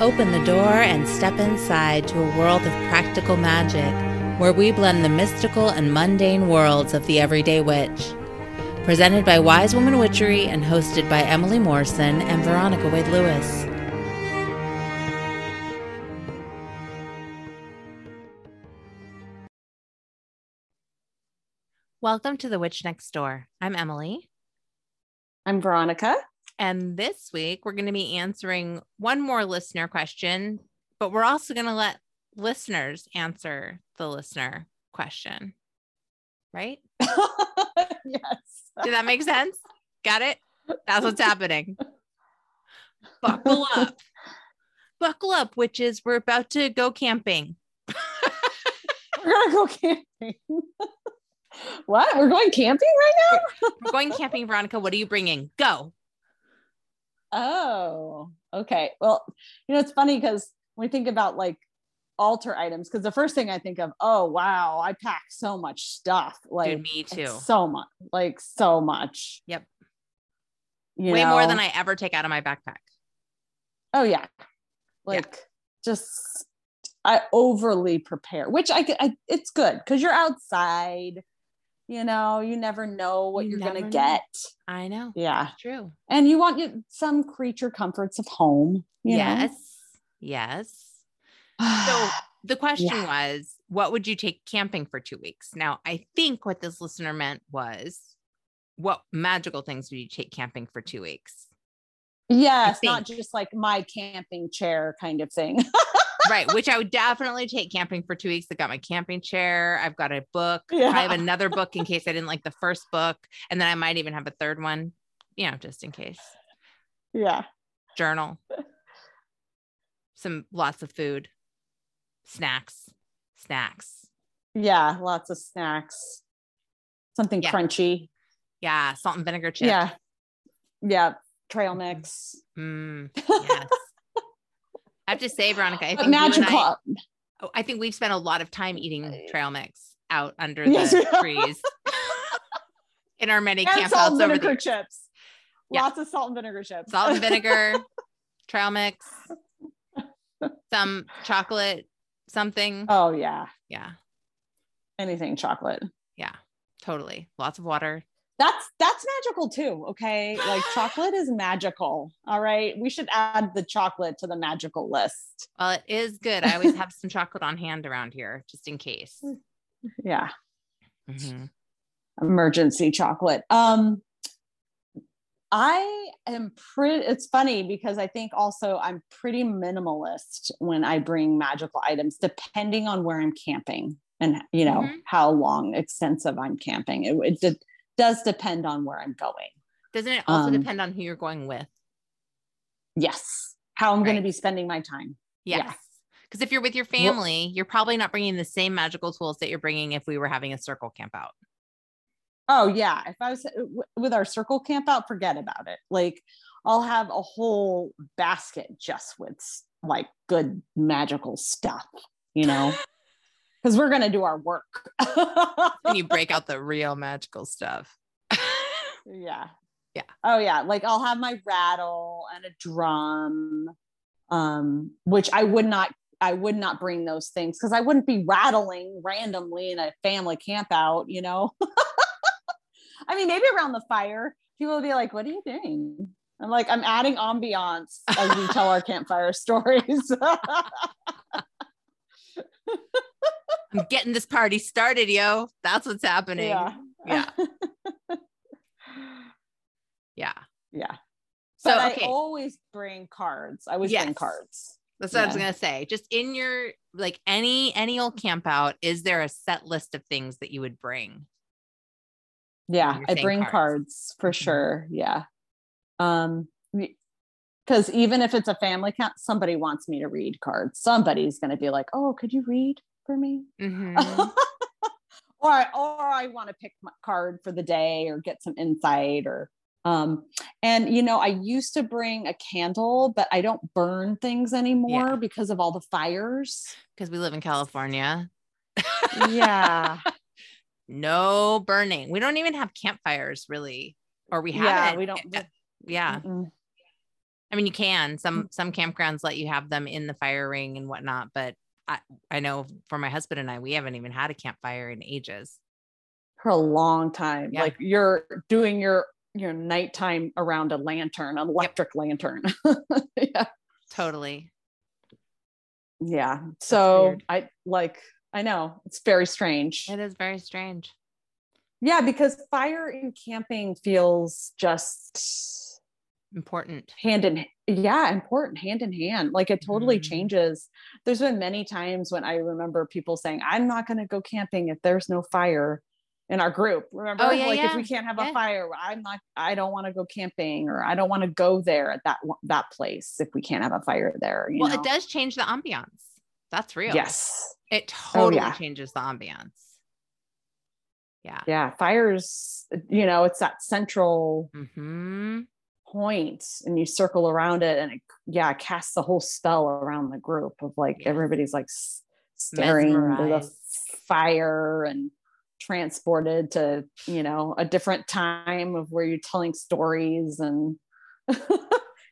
Open the door and step inside to a world of practical magic where we blend the mystical and mundane worlds of the everyday witch. Presented by Wise Woman Witchery and hosted by Emily Morrison and Veronica Wade Lewis. Welcome to The Witch Next Door. I'm Emily. I'm Veronica. And this week, we're going to be answering one more listener question, but we're also going to let listeners answer the listener question. Right? yes. Did that make sense? Got it? That's what's happening. Buckle up. Buckle up, witches. We're about to go camping. We're going to go camping. what? We're going camping right now? We're going camping, Veronica. What are you bringing? Go. Oh, okay. Well, you know, it's funny because when we think about like altar items, because the first thing I think of, oh wow, I pack so much stuff. Like Dude, me too. So much, like so much. Yep. You Way know? more than I ever take out of my backpack. Oh yeah. Like just I overly prepare, which I, I it's good because you're outside. You know, you never know what You you're gonna know. get. I know. Yeah. True. And you want you- some creature comforts of home. Yes. Yes. So the question Yeah. was, what would you take camping for two weeks? Now, I think what this listener meant was, what magical things would you take camping for two weeks? yes, not just like my camping chair kind of thing. right. Which I would definitely take camping for two weeks. I got my camping chair. I've got a book. I have another book in case I didn't like the first book. And then I might even have a third one, you know, just in case. yeah. Journal. Some lots of food, snacks, snacks. Yeah. Lots of snacks. Something Yeah. crunchy. Yeah. Salt and vinegar chips. Yeah. Yeah. Trail mix. Mm, yes. I have to say, Veronica, I But think you and. I, oh, I think we've spent a lot of time eating trail mix out under the we trees in our many and salt and campouts over vinegar the chips. Yeah. Lots of salt and vinegar chips. salt and vinegar, trail mix, some chocolate, something. oh yeah. Yeah, Anything chocolate. yeah, totally. Lots of water. That's that's magical too. Okay. Like chocolate is magical. All right. We should add the chocolate to the magical list. Well, it is good. I always have some chocolate on hand around here just in case. Yeah. Mhm. emergency chocolate. Um, I am pretty, it's funny because I think also I'm pretty minimalist when I bring magical items, depending on where I'm camping and, you know, Mhm. how long extensive I'm camping. It, it d- does depend on where I'm going. Doesn't it also Um, depend on who you're going with? Yes. How I'm going to be spending my time. yeah. Yes. Because if you're with your family, you're probably not bringing the same magical tools that you're bringing if we were having a circle camp out. Oh yeah, if I was uh, with our circle camp out, forget about it. Like I'll have a whole basket just with like good magical stuff, you know, because we're gonna do our work. And you break out the real magical stuff. yeah, Yeah. Oh yeah, like I'll have my rattle and a drum, um, which I would not. I would not bring those things because I wouldn't be rattling randomly in a family camp out, you know. I mean, maybe around the fire, people will be like, What are you doing? I'm like, I'm adding ambiance as we tell our campfire stories. I'm getting this party started, yo. That's what's happening. yeah. Yeah. Yeah. yeah. So, But okay. I always bring cards. I always bring cards. That's what I was gonna say. Just in your like any any old camp out, is there a set list of things that you would bring? Yeah, I bring cards. cards, for Mhm. sure. Yeah. Um because even if it's a family count, somebody wants me to read cards. Somebody's to be like, "Oh, could you read for me?" Mhm. or I, or I want to pick my card for the day or get some insight or um and you know I used to bring a candle but I don't burn things anymore Yeah. because of all the fires. Because we live in California. Yeah. No burning. We don't even have campfires really. Or we haven't. we don't uh, Yeah. Mm-mm. I mean, you can. Some some campgrounds let you have them in the fire ring and whatnot, but I, I know for my husband and I, we haven't even had a campfire in ages. For a long time. Yeah. Like you're doing your your nighttime around a lantern, an electric lantern. yeah. Totally. Yeah. So. I like I know it's very strange. It is very strange. Yeah, because fire in camping feels just Important. hand in yeah important hand in hand like it totally Mhm. changes there's been many times when i remember people saying i'm not going to go camping if there's no fire in our group remember Oh, yeah, like if we can't have Yeah. a fire i'm not i don't want to go camping or i don't want to go there at that that place if we can't have a fire there you Well, know? it does change the ambiance. That's real. yes It totally yeah. changes the ambiance. Yeah. yeah fires you know it's that central hmm point and you circle around it and it yeah casts the whole spell around the group of like everybody's like staring into the fire and transported to you know a different time of where you're telling stories and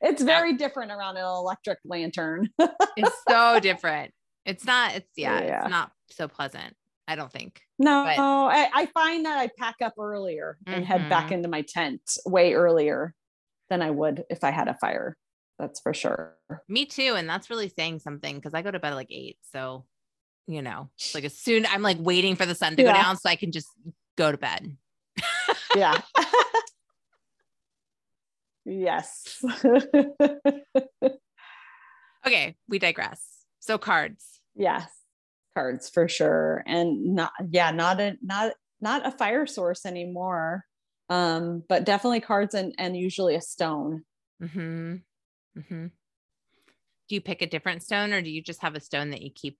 it's very different around an electric lantern It's so different. It's not, it's yeah, Yeah. it's not so pleasant. I don't think. no But- I, I find that i pack up earlier and head back Mhm. into my tent way earlier than i would if i had a fire that's for sure Me too. And that's really saying something because I go to bed at like eight. So, you know, like as soon I'm like waiting for the sun to go down so I can just go to bed. yeah yes Okay. We digress. So, cards. yes cards for sure and not yeah not a not not a fire source anymore um but definitely cards and and usually a stone Mm-hmm. Mm-hmm. Do you pick a different stone or do you just have a stone that you keep?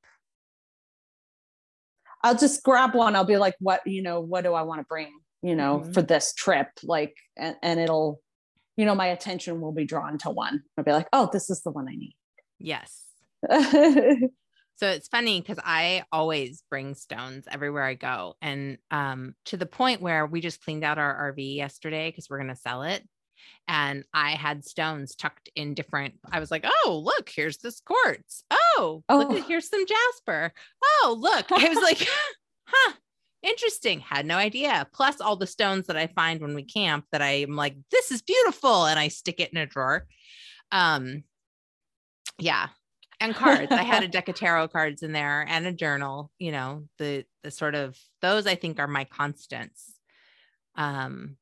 i'll just grab one i'll be like what you know what do i want to bring you know Mhm. for this trip like and, and it'll you know my attention will be drawn to one i'll be like oh this is the one i need Yes. So it's funny because I always bring stones everywhere I go. And um, to the point where we just cleaned out our RV yesterday because we're going to sell it. And I had stones tucked in different. I was like, oh, look, here's this quartz. Oh, Oh. at here's some jasper. Oh, look. I was like, huh, interesting. Had no idea. Plus all the stones that I find when we camp that I'm like, this is beautiful. And I stick it in a drawer. Um, yeah. And cards. I had a deck of tarot cards in there and a journal, you know, the the sort of those I think are my constants. Um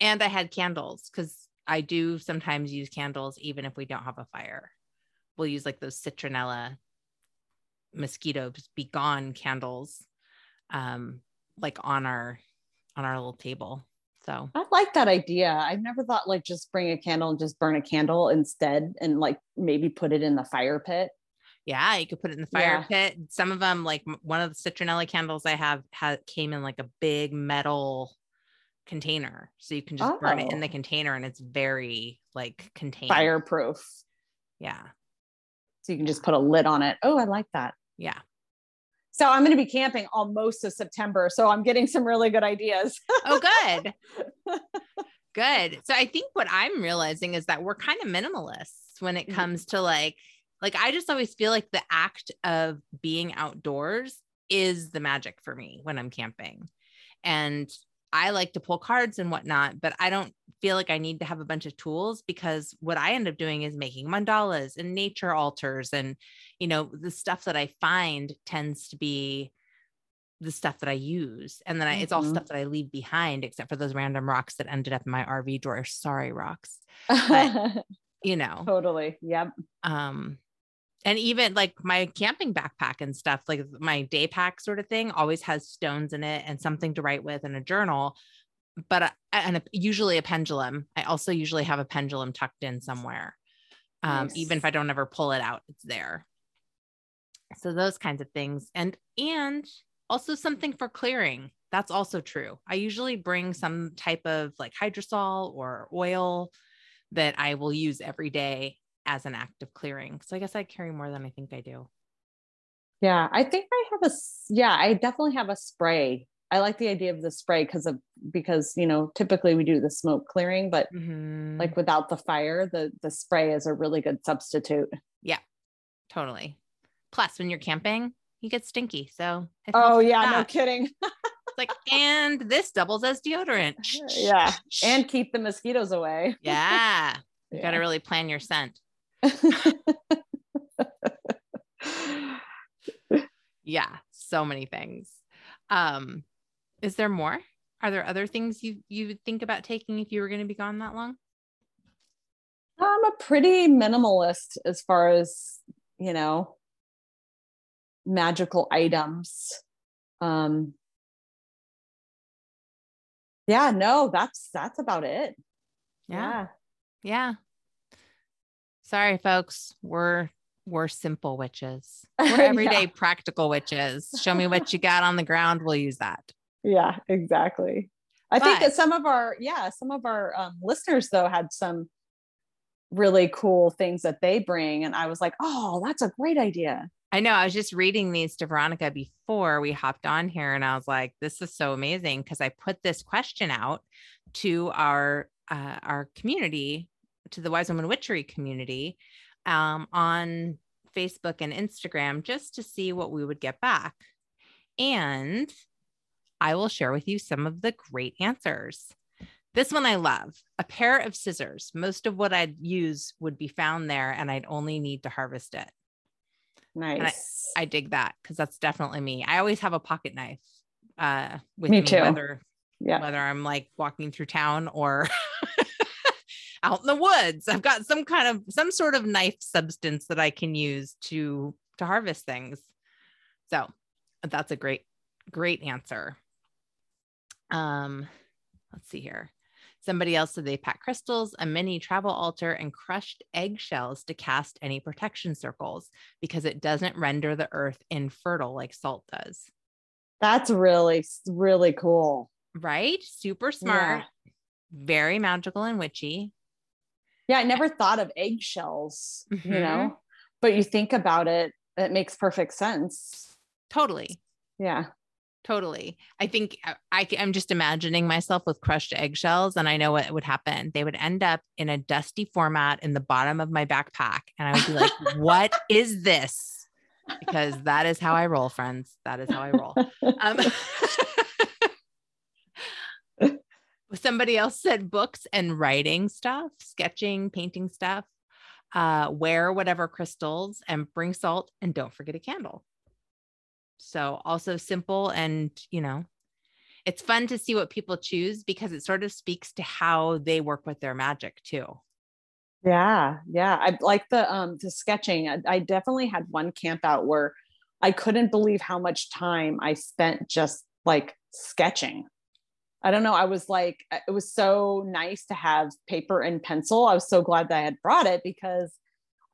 and I had candles because I do sometimes use candles even if we don't have a fire. We'll use like those citronella mosquitoes be gone candles um like on our on our little table. So I like that idea. I've never thought like just bring a candle and just burn a candle instead and like maybe put it in the fire pit. Yeah, you could put it in the fire pit. Some of them, like one of the citronella candles I have, had came in like a big metal container, so you can just burn it in the Oh. container, and it's very like contained. Fireproof. Yeah, So you can just put a lid on it. Oh, I like that. yeah. So I'm going to be camping all most of September. So I'm getting some really good ideas. Oh, good, good. So I think what I'm realizing is that we're kind of minimalists when it Mhm. comes to like, like I just always feel like the act of being outdoors is the magic for me when I'm camping. And I like to pull cards and whatnot, but I don't feel like I need to have a bunch of tools because what I end up doing is making mandalas and nature altars. And, you know, the stuff that I find tends to be the stuff that I use. And then I, it's all Mhm. stuff that I leave behind, except for those random rocks that ended up in my RV drawer. Sorry, rocks, you know totally. Yep. um and even like my camping backpack and stuff like my day pack sort of thing always has stones in it and something to write with and a journal but and a, usually a pendulum. I also usually have a pendulum tucked in somewhere um even if i don't ever pull it out it's there. So those kinds of things and and also something for clearing. That's also true. I usually bring some type of like hydrosol or oil that i will use every day as an act of clearing so i guess i carry more than i think i do Yeah. I think I have a yeah, I definitely have a spray I like the idea of the spray because of because you know typically we do the smoke clearing, but Mhm. like without the fire, the the spray is a really good substitute. Yeah, totally. Plus, when you're camping, you get stinky. So Oh yeah, no kidding. It's like, and this doubles as deodorant. yeah, and keep the mosquitoes away. yeah, you got to really plan your scent. Yeah, so many things. Um, is there more? Are there other things you you would think about taking if you were going to be gone that long? I'm a pretty minimalist as far as you know magical items. Um, yeah, no, that's that's about it. Yeah. Yeah. Sorry, folks. We're we're simple witches. We're Yeah. everyday practical witches. Show me what you got on the ground. We'll use that. yeah exactly i think that some of our yeah some of our um, listeners though had some really cool things that they bring and i was like oh that's a great idea I know. I was just reading these to Veronica before we hopped on here, and I was like, "This is so amazing!" Because I put this question out to our uh, our community, to the Wise Woman Witchery community, um, on Facebook and Instagram, just to see what we would get back. And I will share with you some of the great answers. This one I love a pair of scissors. Most of what I'd use would be found there, and I'd only need to harvest it. nice I dig that because that's definitely me. I always have a pocket knife uh with Me me, too. whether yeah whether I'm like walking through town or out in the woods. I've got some kind of some sort of knife substance that I can use to to harvest things. So that's a great great answer. Um let's see here. Somebody else said they pack crystals, a mini travel altar, and crushed eggshells to cast any protection circles because it doesn't render the earth infertile like salt does. that's really really cool Right? Super smart, very magical and witchy. Yeah i never thought of eggshells you Mhm. know but you think about it it makes perfect sense Totally. yeah Totally. I think I, I, am just imagining myself with crushed eggshells, and I know what would happen. They would end up in a dusty format in the bottom of my backpack. And I would be like, what is this? Because that is how I roll, friends. That is how I roll. Um, somebody else said books and writing stuff, sketching, painting stuff. Uh, wear whatever crystals and bring salt and don't forget a candle. So also simple and you know, it's fun to see what people choose because it sort of speaks to how they work with their magic too. Yeah, yeah. I like the um the sketching. I, I definitely had one camp out where I couldn't believe how much time I spent just like sketching. I don't know. I was like, uh, it was so nice to have paper and pencil. I was so glad that I had brought it because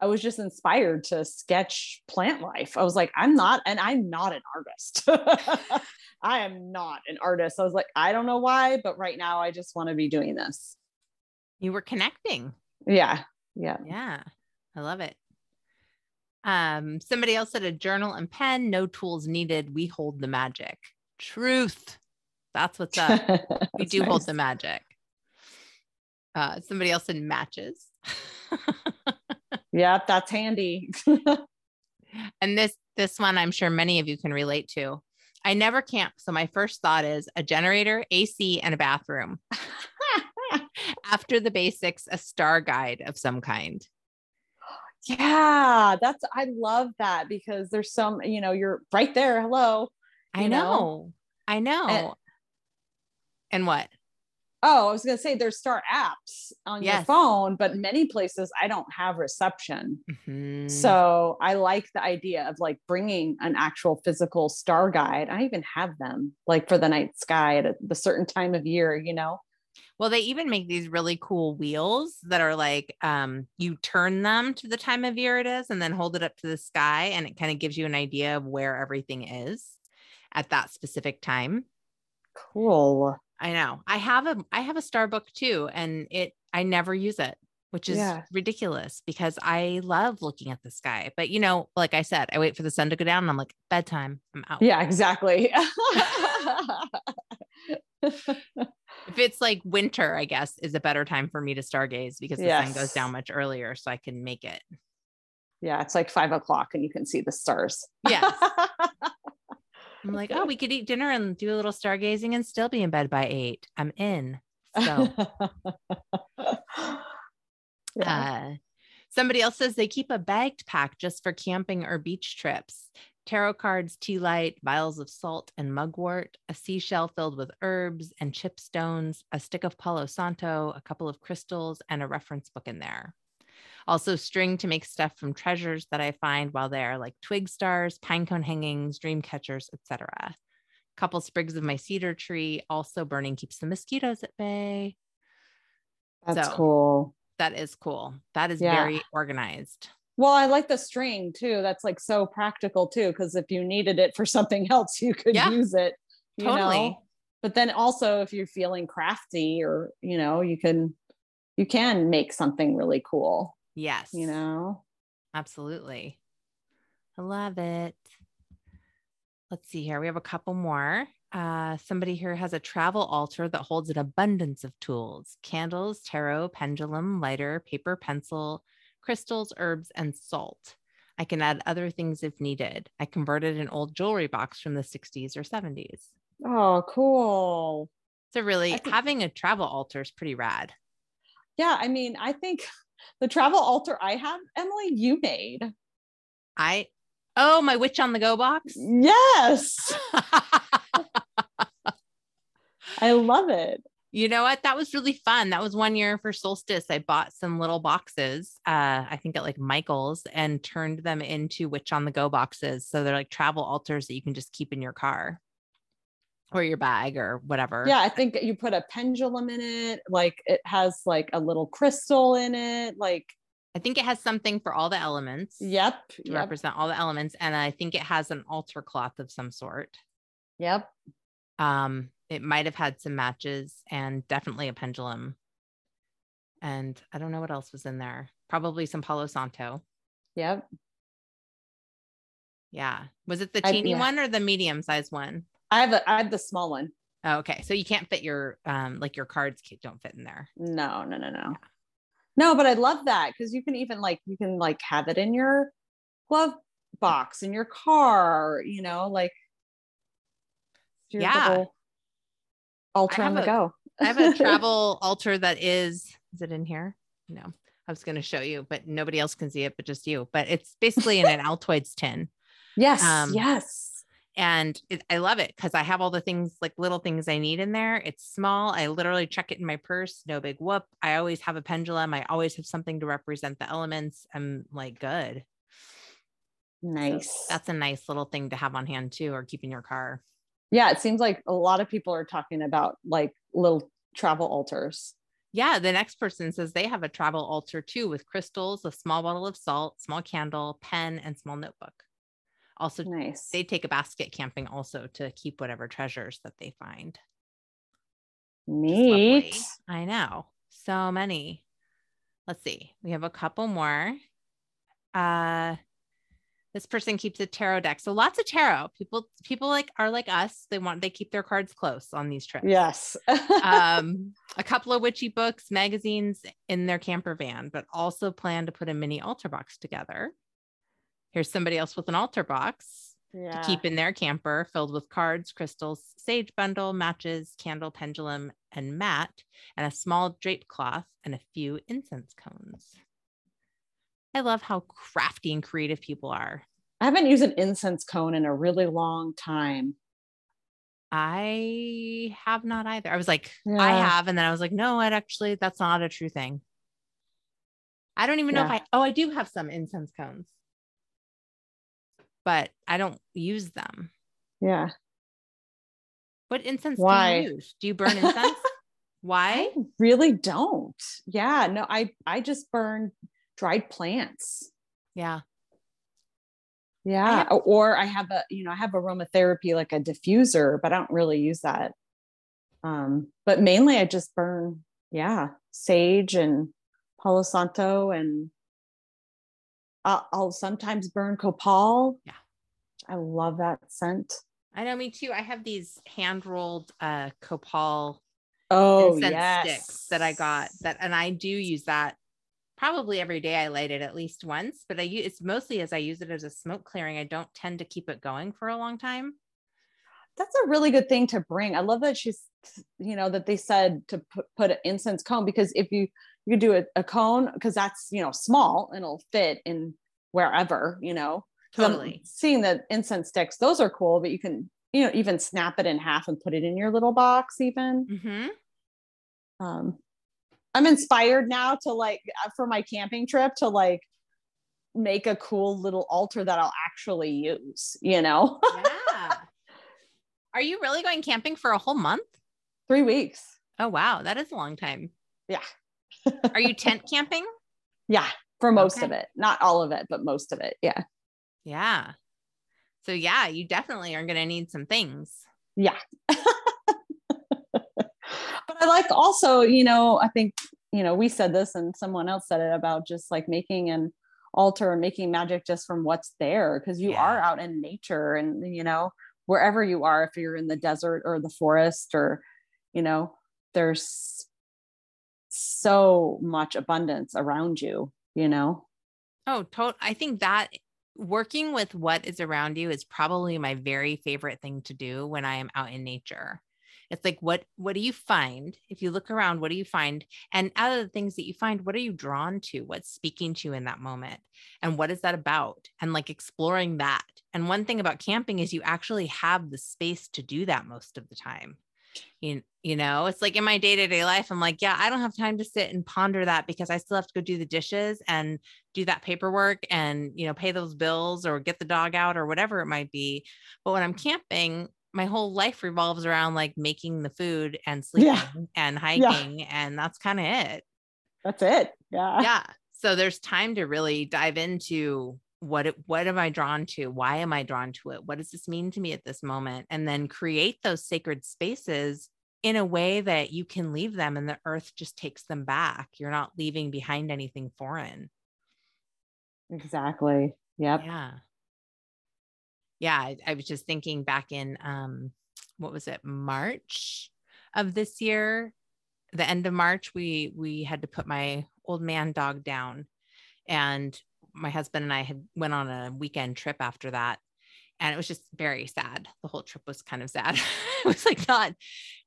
I was just inspired to sketch plant life. I was like, I'm not, and I'm not an artist. I am not an artist. I was like, I don't know why, but right now I just want to be doing this. You were connecting. Yeah. Yeah. Yeah. I love it. Um, somebody else said a journal and pen, no tools needed. We hold the magic. Truth. That's what's up. we do hold nice. the magic. Uh, somebody else in matches. yeah, that's handy. and this this one I'm sure many of you can relate to. I never camp, so my first thought is a generator, AC, and a bathroom. After the basics, a star guide of some kind. yeah, that's I love that because there's some, you know, you're right there. Hello. I know. know? I know. and what? Oh, I was gonna say there's star apps on your phone, but many places I don't have reception. Mhm. So I like the idea of like bringing an actual physical star guide. I even have them like for the night sky at a, the certain time of year, you know? Well, they even make these really cool wheels that are like um, you turn them to the time of year it is and then hold it up to the sky and it kind of gives you an idea of where everything is at that specific time. Cool. I know. I have a I have a star book too and it I never use it. which is Yeah. ridiculous because I love looking at the sky. But you know, like I said, I wait for the sun to go down and I'm like, bedtime, I'm out. Yeah, exactly. If it's like winter, I guess is a better time for me to stargaze because the sun goes down much earlier so I can make it. yeah, it's like five o'clock and you can see the stars. Yes. I'm like, oh, we could eat dinner and do a little stargazing and still be in bed by eight. I'm in. So yeah. Uh, somebody else says they keep a bagged pack just for camping or beach trips. Tarot cards, tea light, vials of salt and mugwort, a seashell filled with herbs and chipstones, a stick of Palo Santo, a couple of crystals, and a reference book in there. Also, string to make stuff from treasures that I find while there, like twig stars, pinecone hangings, dream catchers, etc. Couple sprigs of my cedar tree. Also, burning keeps the mosquitoes at bay. That's so- cool. That is cool. That is Yeah. very organized. Well, I like the string too. That's like so practical too, because if you needed it for something else, you could Yeah. use it. you Totally. know? But then also, if you're feeling crafty, or you know, you can you can make something really cool. Yes. You know. absolutely. I love it. Let's see here. We have a couple more. Uh, somebody here has a travel altar that holds an abundance of tools candles, tarot, pendulum, lighter, paper, pencil, crystals, herbs, and salt. I can add other things if needed. I converted an old jewelry box from the 60s or 70s. Oh, cool. So, really, think- having a travel altar is pretty rad. Yeah, I mean, I think the travel altar I have, Emily, you made. I, oh, my witch on the go box. Yes, I love it. You know what? That was really fun. That was one year for solstice. I bought some little boxes, uh, I think at like Michael's, and turned them into witch on the go boxes. So they're like travel altars that you can just keep in your car or your bag or whatever. Yeah, I think you put a pendulum in it. Like it has like a little crystal in it. Like, I think it has something for all the elements yep, to yep, represent all the elements. And I think it has an altar cloth of some sort. yep. Um, it might have had some matches and definitely a pendulum. And I don't know what else was in there. Probably some Palo Santo. Yep. Yeah. Was it the I- teeny yeah. one or the medium size one? I have a, I have the small one. Oh, okay. So you can't fit your um like your cards don't fit in there. No, no, no, no. No, but I love that because you can even like you can like have it in your glove box in your car, you know, like your Yeah. altar on the a- go. I have a travel altar that is is it in here? No. I was going to show you, but nobody else can see it but just you. But it's basically in an Altoids tin. Yes, um, yes. And it, I love it because I have all the things like little things I need in there. It's small. I literally check it in my purse. No big whoop. I always have a pendulum. I always have something to represent the elements. I'm like good. So Nice. that's a nice little thing to have on hand too, or keep in your car. yeah, it seems like a lot of people are talking about like little travel altars. Yeah, the next person says they have a travel altar too with crystals, a small bottle of salt, small candle, pen, and small notebook. Also, Nice. they take a basket camping also to keep whatever treasures that they find. Neat. I know. So many. Let's see. We have a couple more. Uh this person keeps a tarot deck. So lots of tarot. People people like are like us. They want they keep their cards close on these trips. Yes. um, a couple of witchy books, magazines in their camper van, but also plan to put a mini altar box together. Here's somebody else with an altar box yeah. to keep in their camper filled with cards, crystals, sage bundle, matches, candle, pendulum, and mat, and a small drape cloth and a few incense cones. I love how crafty and creative people are. I haven't used an incense cone in a really long time. I have not either. I was like, I have. And then I was like, no, it actually, that's not a true thing. I don't even know if I, oh, I do have some incense cones, but I don't use them. Yeah. What incense Why? do you use? Do you burn incense? Why? I really don't. Yeah. No, I I just burn dried plants. Yeah. Yeah. have- or I have a, you know, I have aromatherapy like a diffuser, but I don't really use that. Um, but mainly I just burn, yeah, sage and Palo Santo and I'll, I'll sometimes burn copal. Yeah. I love that scent. I know, me too. I have these hand rolled uh, copal Oh, incense yes. sticks that I got that, and I do use that probably every day. I light it at least once, but I use it's mostly as I use it as a smoke clearing. I don't tend to keep it going for a long time. That's a really good thing to bring. I love that she's, you know, that they said to put, put an incense cone because if you you do a, a cone because that's you know small and it'll fit in wherever you know. I'm Totally. seeing the incense sticks, those are cool, but you can you know even snap it in half and put it in your little box even. mm-hmm. um i'm inspired now to like uh, for my camping trip to like make a cool little altar that i'll actually use you know Yeah. Are you really going camping for a whole month? three weeks Oh wow, that is a long time. yeah Are you tent camping? yeah for most Okay. of it not all of it but most of it yeah Yeah. So yeah, you definitely are going to need some things. yeah but i like also you know i think you know we said this and someone else said it about just like making an altar and making magic just from what's there because you Yeah. are out in nature and you know wherever you are if you're in the desert or the forest or you know there's so much abundance around you you know Oh, tot I think that working with what is around you is probably my very favorite thing to do when I am out in nature. It's like what what do you find? If you look around, what do you find? And out of the things that you find, what are you drawn to? What's speaking to you in that moment? And what is that about? And like exploring that. And one thing about camping is you actually have the space to do that most of the time. You, you know, it's like in my day-to-day life, I'm like, yeah, I don't have time to sit and ponder that because I still have to go do the dishes and do that paperwork and you know pay those bills or get the dog out or whatever it might be. But when i'm camping my whole life revolves around like making the food and sleeping Yeah. and hiking and that's kind of it. That's it. Yeah. Yeah. So there's time to really dive into what it, what am i drawn to? Why am i drawn to it? What does this mean to me at this moment? And then create those sacred spaces in a way that you can leave them and the earth just takes them back. You're not leaving behind anything foreign. Exactly. Yep. Yeah. Yeah I, I was just thinking back in um what was it? March of this year the end of march we we had to put my old man dog down. And my husband and i had went on a weekend trip after that and it was just very sad. The whole trip was kind of sad. It was like not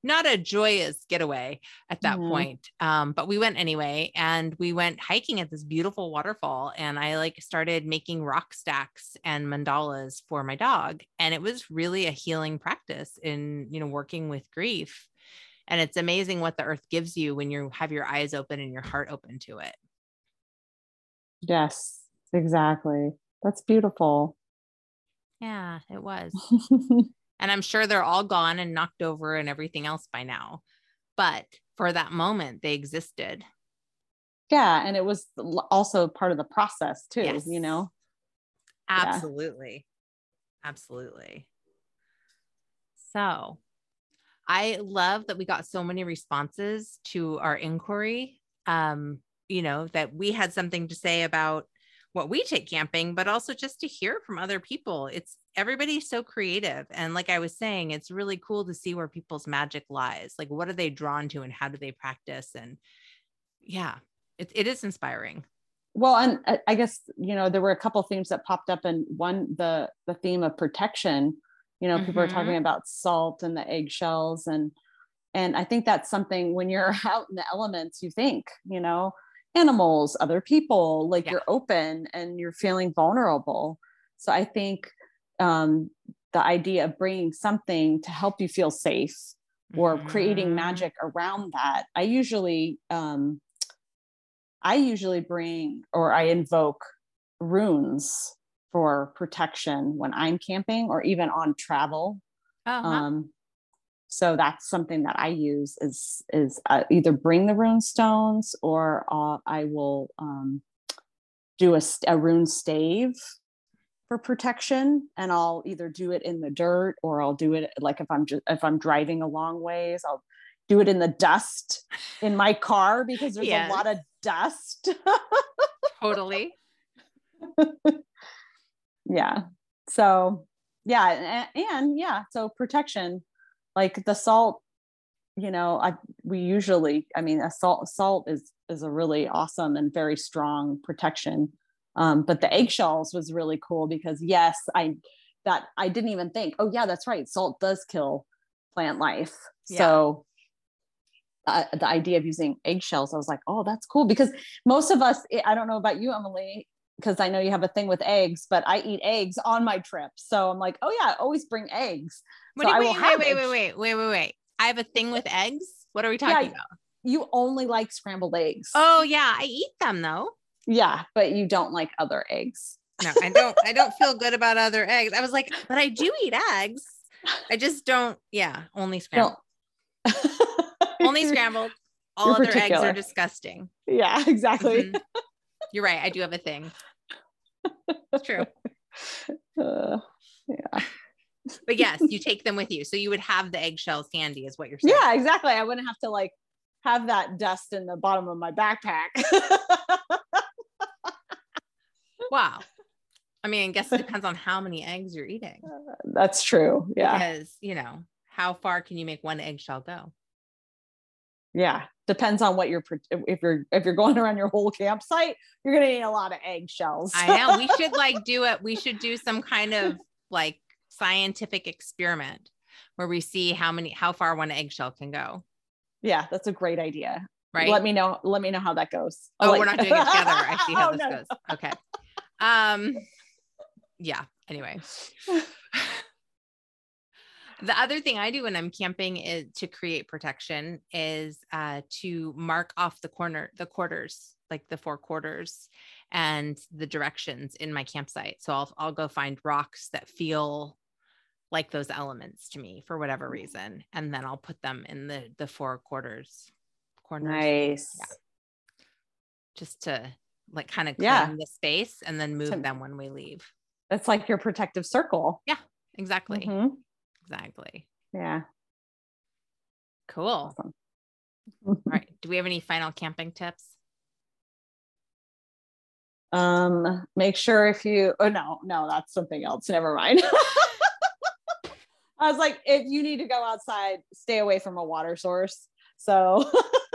not a joyous getaway at that Mhm. point. um but we went anyway and we went hiking at this beautiful waterfall and i like started making rock stacks and mandalas for my dog and it was really a healing practice in you know working with grief. And it's amazing what the earth gives you when you have your eyes open and your heart open to it. Yes exactly that's beautiful yeah it was And I'm sure they're all gone and knocked over and everything else by now. But for that moment, they existed. yeah and it was also part of the process too Yes. you know Yeah. Absolutely. Absolutely. So I love that we got so many responses to our inquiry. Um, you know, that we had something to say about what we take camping, but also just to hear from other people. It's everybody's so creative. And like I was saying, it's really cool to see where people's magic lies. Like, what are they drawn to and how do they practice? And yeah, it, it is inspiring. well and I- guess you know there were a couple themes that popped up and one the the theme of protection you know people are talking mm-hmm. about salt and the eggshells and and i think that's something when you're out in the elements you think you know animals other people like Yeah. you're open and you're feeling vulnerable so i think um the idea of bringing something to help you feel safe or creating Mhm. magic around that i usually um i usually bring or i invoke runes for protection when i'm camping or even on travel Uh-huh. um so that's something that i use is is uh, either bring the rune stones or uh, i will um do a, a rune stave for protection and i'll either do it in the dirt or i'll do it like if i'm just if i'm driving a long ways i'll do it in the dust in my car because there's Yes. a lot of dust. totally. yeah. So yeah, and, and yeah, so protection, like the salt, you know, I we usually, I mean, a salt salt is is a really awesome and very strong protection. Um, but the eggshells was really cool because yes, I that I didn't even think, oh yeah, that's right, salt does kill plant life. Yeah. So uh, the idea of using eggshells, I was like, oh, that's cool because most of us, I don't know about you, Emily, because I know you have a thing with eggs, but I eat eggs on my trip. So I'm like, oh yeah, I always bring eggs. What so do you, wait, wait, wait, wait, wait, wait, wait, I have a thing with eggs. What are we talking yeah, about? You only like scrambled eggs. Oh yeah, I eat them though. Yeah, but you don't like other eggs. No, I don't. I don't feel good about other eggs. I was like, but I do eat eggs. I just don't. Yeah, only scrambled. No. only scrambled. All You're other particular. eggs are disgusting. Yeah, exactly. Mm-hmm. You're right. I do have a thing. It's true. Uh, yeah. But yes, you take them with you. So you would have the eggshells handy, is what you're saying. Yeah, exactly. I wouldn't have to like have that dust in the bottom of my backpack. wow. I mean, I guess it depends on how many eggs you're eating. Uh, that's true. Yeah. Because, you know, how far can you make one eggshell go? Yeah. Depends on what you're, if you're, if you're going around your whole campsite, you're going to need a lot of eggshells. I know. We should like do it. We should do some kind of like scientific experiment where we see how many, how far one eggshell can go. Yeah. That's a great idea. Right. Let me know. Let me know how that goes. Oh, like- we're not doing it together. I see how oh, this no. goes. Okay. Um, yeah. Anyway. the other thing I do when I'm camping is to create protection is uh, to mark off the corner, the quarters, like the four quarters and the directions in my campsite. So I'll, I'll go find rocks that feel like those elements to me for whatever reason. And then I'll put them in the, the four quarters corners. Nice. Yeah. Just to like kind of clean yeah. the space and then move them when we leave. That's like your protective circle. Yeah, exactly. Mm-hmm. Exactly. Yeah. Cool. Awesome. All right. Do we have any final camping tips? Um, make sure if you oh no, no, that's something else. Never mind. I was like, if you need to go outside, stay away from a water source. So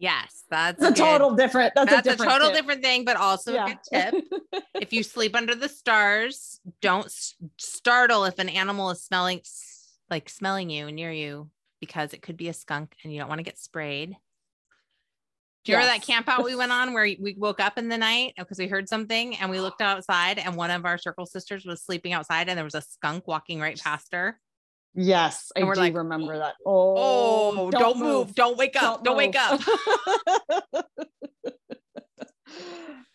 Yes, that's a total different. That's, that's a, different a total tip. different thing, but also yeah. a good tip. if you sleep under the stars, don't startle if an animal is smelling like smelling you near you because it could be a skunk and you don't want to get sprayed. Do you yes. remember that camp out we went on where we woke up in the night uh, because we heard something and we looked outside and one of our circle sisters was sleeping outside and there was a skunk walking right past her? Yes, I do like, remember that. Oh, oh don't, don't move. move. Don't wake up. Don't, don't wake up.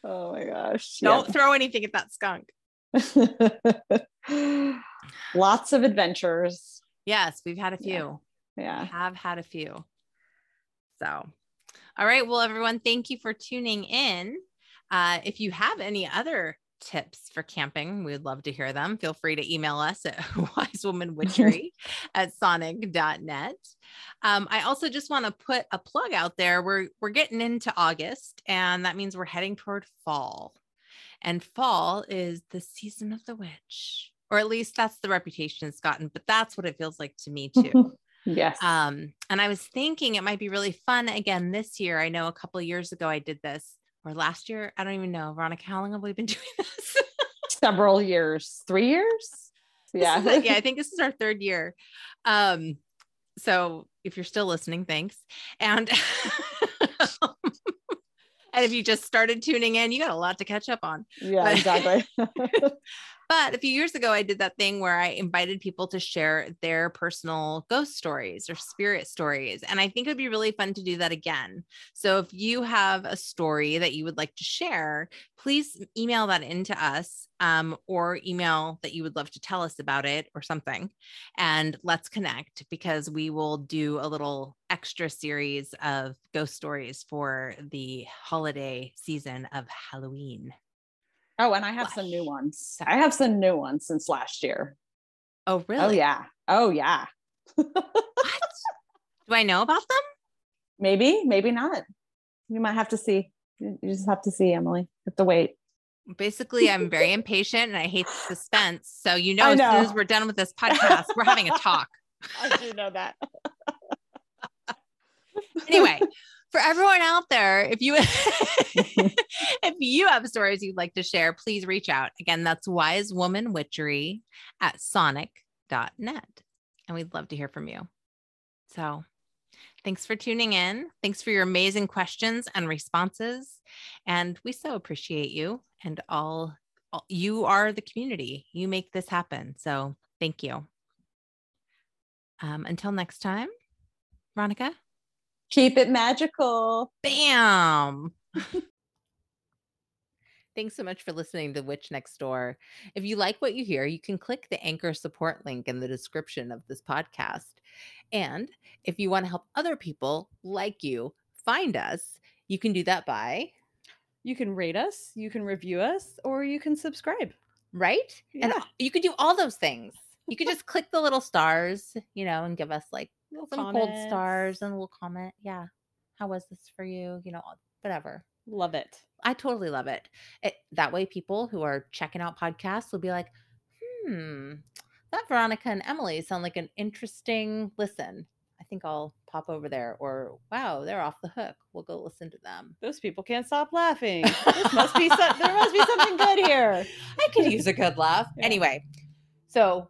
oh my gosh. Don't throw anything at that skunk. Lots of adventures. Yes, we've had a few. Yeah. yeah. We have had a few. So, all right. Well, everyone, thank you for tuning in. Uh, if you have any other tips for camping, we would love to hear them. Feel free to email us at wisewomanwitchery at sonic.net. Um, I also just want to put a plug out there. We're we're getting into August, and that means we're heading toward fall. And fall is the season of the witch, or at least that's the reputation it's gotten, but that's what it feels like to me too. yes. Um, and I was thinking it might be really fun again this year. I know a couple years ago I did this or last year. I don't even know. Veronica, how long have we been doing this? Several years, three years. Yeah. yeah. I think this is our third year. Um, so if you're still listening, thanks. And and if you just started tuning in, you got a lot to catch up on. Yeah, but, exactly. but a few years ago, I did that thing where I invited people to share their personal ghost stories or spirit stories. And I think it would be really fun to do that again. So if you have a story that you would like to share, please email that into us um, or email that you would love to tell us about it or something. And let's connect because we will do a little extra series of ghost stories for the holiday season of Halloween. Oh, and I have some new ones. I have some new ones since last year. Oh, oh really? Oh, yeah. Oh, yeah. what? Do I know about them? Maybe, maybe not. You might have to see. You just have to see, Emily. You have to wait. Basically, I'm very impatient and I hate suspense. So you know, know, as soon as we're done with this podcast, we're having a talk. I do know that. anyway, for everyone out there, if you if you have stories you'd like to share, please reach out. Again, that's wise woman witchery at sonic.net. And we'd love to hear from you. So thanks for tuning in. Thanks for your amazing questions and responses. And we so appreciate you and all, all you are the community. You make this happen. So thank you. Um, until next time, Veronica. Keep it magical. Bam. Thanks so much for listening to Witch Next Door. If you like what you hear, you can click the anchor support link in the description of this podcast. And if you want to help other people like you find us, you can do that by you can rate us, you can review us, or you can subscribe. Right? Yeah. And you can do all those things. You could just click the little stars, you know, and give us like little some comments. gold stars and a little comment. Yeah. How was this for you? You know, whatever. Love it. I totally love it. it. That way, people who are checking out podcasts will be like, hmm, that Veronica and Emily sound like an interesting listen. I think I'll pop over there. Or wow, they're off the hook. We'll go listen to them. Those people can't stop laughing. This must be so- there must be something good here. I could use a good laugh. Yeah. Anyway, so